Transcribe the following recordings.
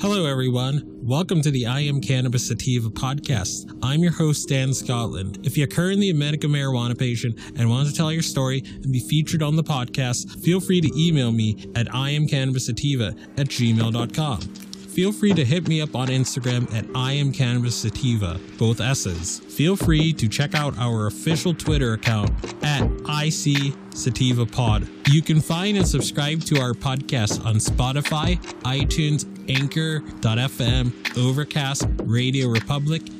Hello, everyone. Welcome to the I Am Cannabis Sativa podcast. I'm your host, Dan Scotland. If you're currently a medical marijuana patient and want to tell your story and be featured on the podcast, feel free to email me at iamcannabisativa at gmail.com. Feel free to hit me up on Instagram at I am Cannabis Sativa, both S's. Feel free to check out our official Twitter account at IC Sativa Pod. You can find and subscribe to our podcast on Spotify, iTunes, Anchor.fm, Overcast, RadioPublic,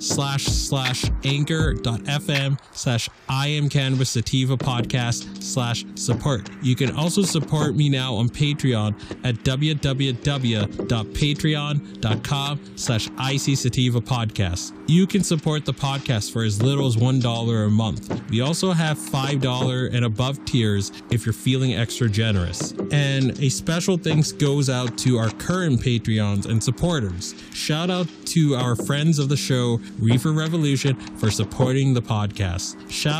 slash slash anchor.fm slash I am cannabis sativa podcast slash support. You can also support me now on Patreon at www.patreon.com slash IC sativa podcast. You can support the podcast for as little as $1 a month. We also have $5 and above tiers if you're feeling extra generous. And a special thanks goes out to our current Patreons and supporters. Shout out to our friends of the show, Reefer Revolution, for supporting the podcast. Shout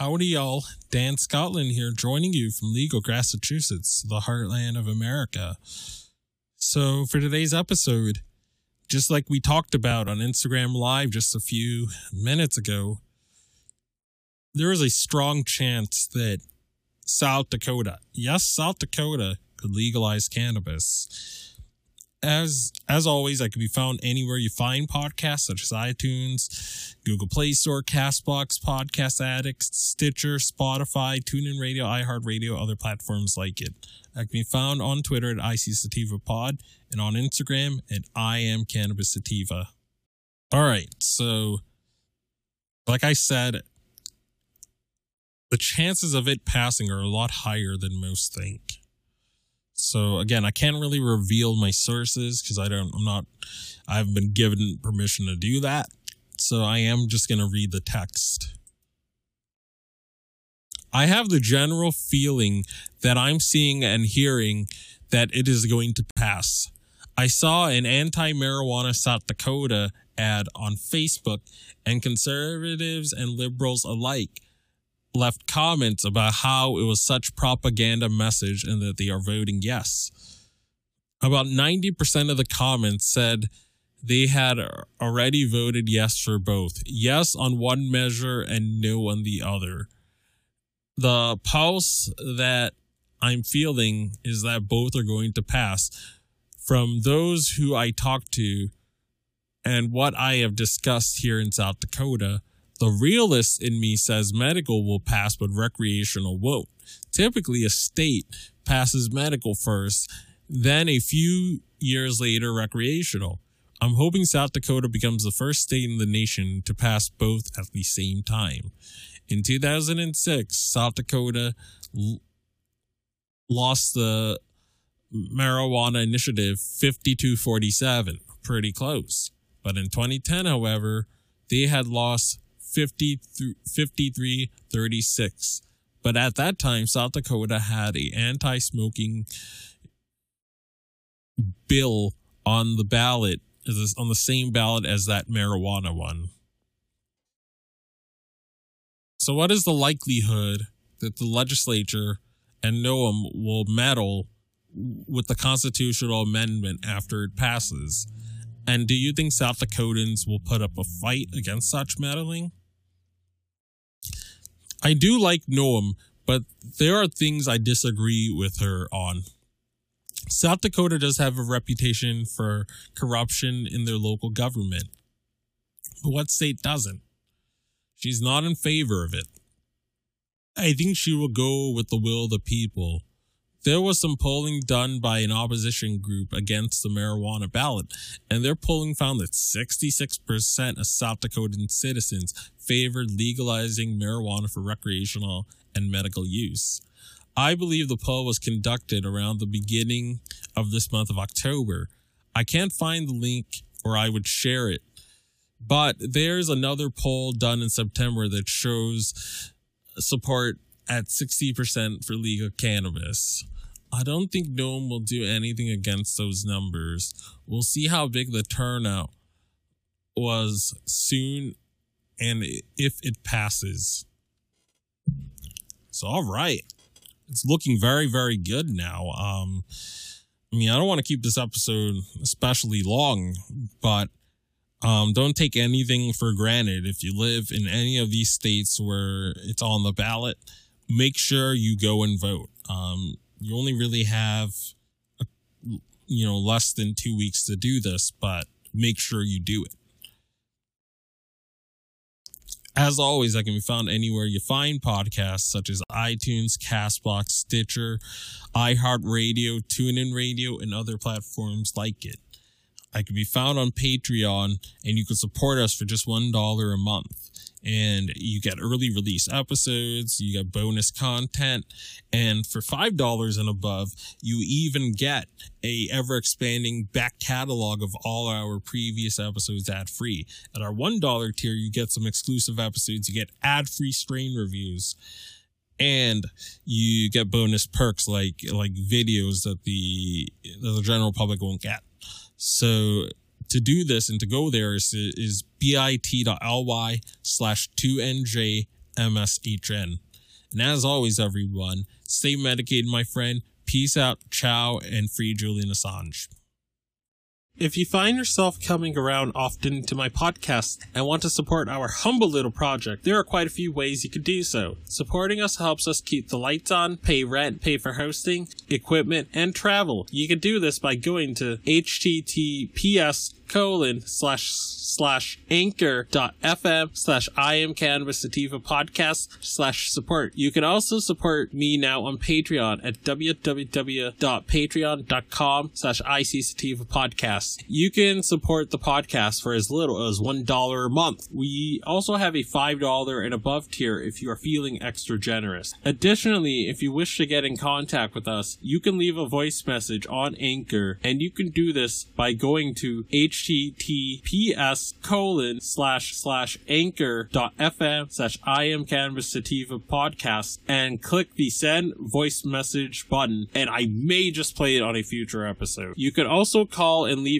Howdy, y'all. Dan Scotland here, joining you from Legal, Massachusetts, the heartland of America. So, for today's episode, just like we talked about on Instagram Live just a few minutes ago, there is a strong chance that South Dakota, yes, South Dakota, could legalize cannabis as as always, I can be found anywhere you find podcasts, such as iTunes, Google Play Store, Castbox, Podcast Addicts, Stitcher, Spotify, TuneIn Radio, iHeartRadio, other platforms like it. I can be found on Twitter at IC Sativa Pod and on Instagram at I am Cannabis Sativa. All right, so like I said, the chances of it passing are a lot higher than most think. So again, I can't really reveal my sources because I don't, I'm not, I haven't been given permission to do that. So I am just going to read the text. I have the general feeling that I'm seeing and hearing that it is going to pass. I saw an anti marijuana South Dakota ad on Facebook, and conservatives and liberals alike left comments about how it was such propaganda message and that they are voting yes. About 90% of the comments said they had already voted yes for both. Yes on one measure and no on the other. The pulse that I'm feeling is that both are going to pass. From those who I talked to and what I have discussed here in South Dakota, the realist in me says medical will pass, but recreational won't. Typically, a state passes medical first, then a few years later, recreational. I'm hoping South Dakota becomes the first state in the nation to pass both at the same time. In 2006, South Dakota l- lost the marijuana initiative 5247, pretty close. But in 2010, however, they had lost 53 36. But at that time, South Dakota had a anti-smoking bill on the ballot, on the same ballot as that marijuana one. So, what is the likelihood that the legislature and Noem will meddle with the constitutional amendment after it passes? And do you think South Dakotans will put up a fight against such meddling? I do like Noem, but there are things I disagree with her on. South Dakota does have a reputation for corruption in their local government. But what state doesn't? She's not in favor of it. I think she will go with the will of the people. There was some polling done by an opposition group against the marijuana ballot, and their polling found that 66% of South Dakotan citizens favored legalizing marijuana for recreational and medical use. I believe the poll was conducted around the beginning of this month of October. I can't find the link or I would share it. But there's another poll done in September that shows support at 60% for legal cannabis. I don't think one will do anything against those numbers. We'll see how big the turnout was soon and if it passes. So, all right. It's looking very, very good now. Um, I mean, I don't want to keep this episode especially long, but um, don't take anything for granted. If you live in any of these states where it's on the ballot, make sure you go and vote. Um, you only really have, you know, less than two weeks to do this, but make sure you do it. As always, I can be found anywhere you find podcasts such as iTunes, Castbox, Stitcher, iHeartRadio, TuneIn Radio, and other platforms like it. I can be found on Patreon, and you can support us for just $1 a month and you get early release episodes, you get bonus content, and for $5 and above, you even get a ever expanding back catalog of all our previous episodes ad free. At our $1 tier, you get some exclusive episodes, you get ad free strain reviews, and you get bonus perks like like videos that the that the general public won't get. So to do this and to go there is, is bit.ly slash 2njmshn. And as always, everyone, stay medicated, my friend. Peace out, ciao, and free Julian Assange. If you find yourself coming around often to my podcast and want to support our humble little project, there are quite a few ways you could do so. Supporting us helps us keep the lights on, pay rent, pay for hosting, equipment, and travel. You can do this by going to https colon slash slash anchor dot fm slash I am cannabis sativa podcast slash support. You can also support me now on Patreon at www.patreon.com slash IC sativa podcast. You can support the podcast for as little as one dollar a month. We also have a five dollar and above tier if you are feeling extra generous. Additionally, if you wish to get in contact with us, you can leave a voice message on Anchor and you can do this by going to https colon slash slash anchor dot fm slash I am cannabis sativa podcast and click the send voice message button and I may just play it on a future episode. You can also call and leave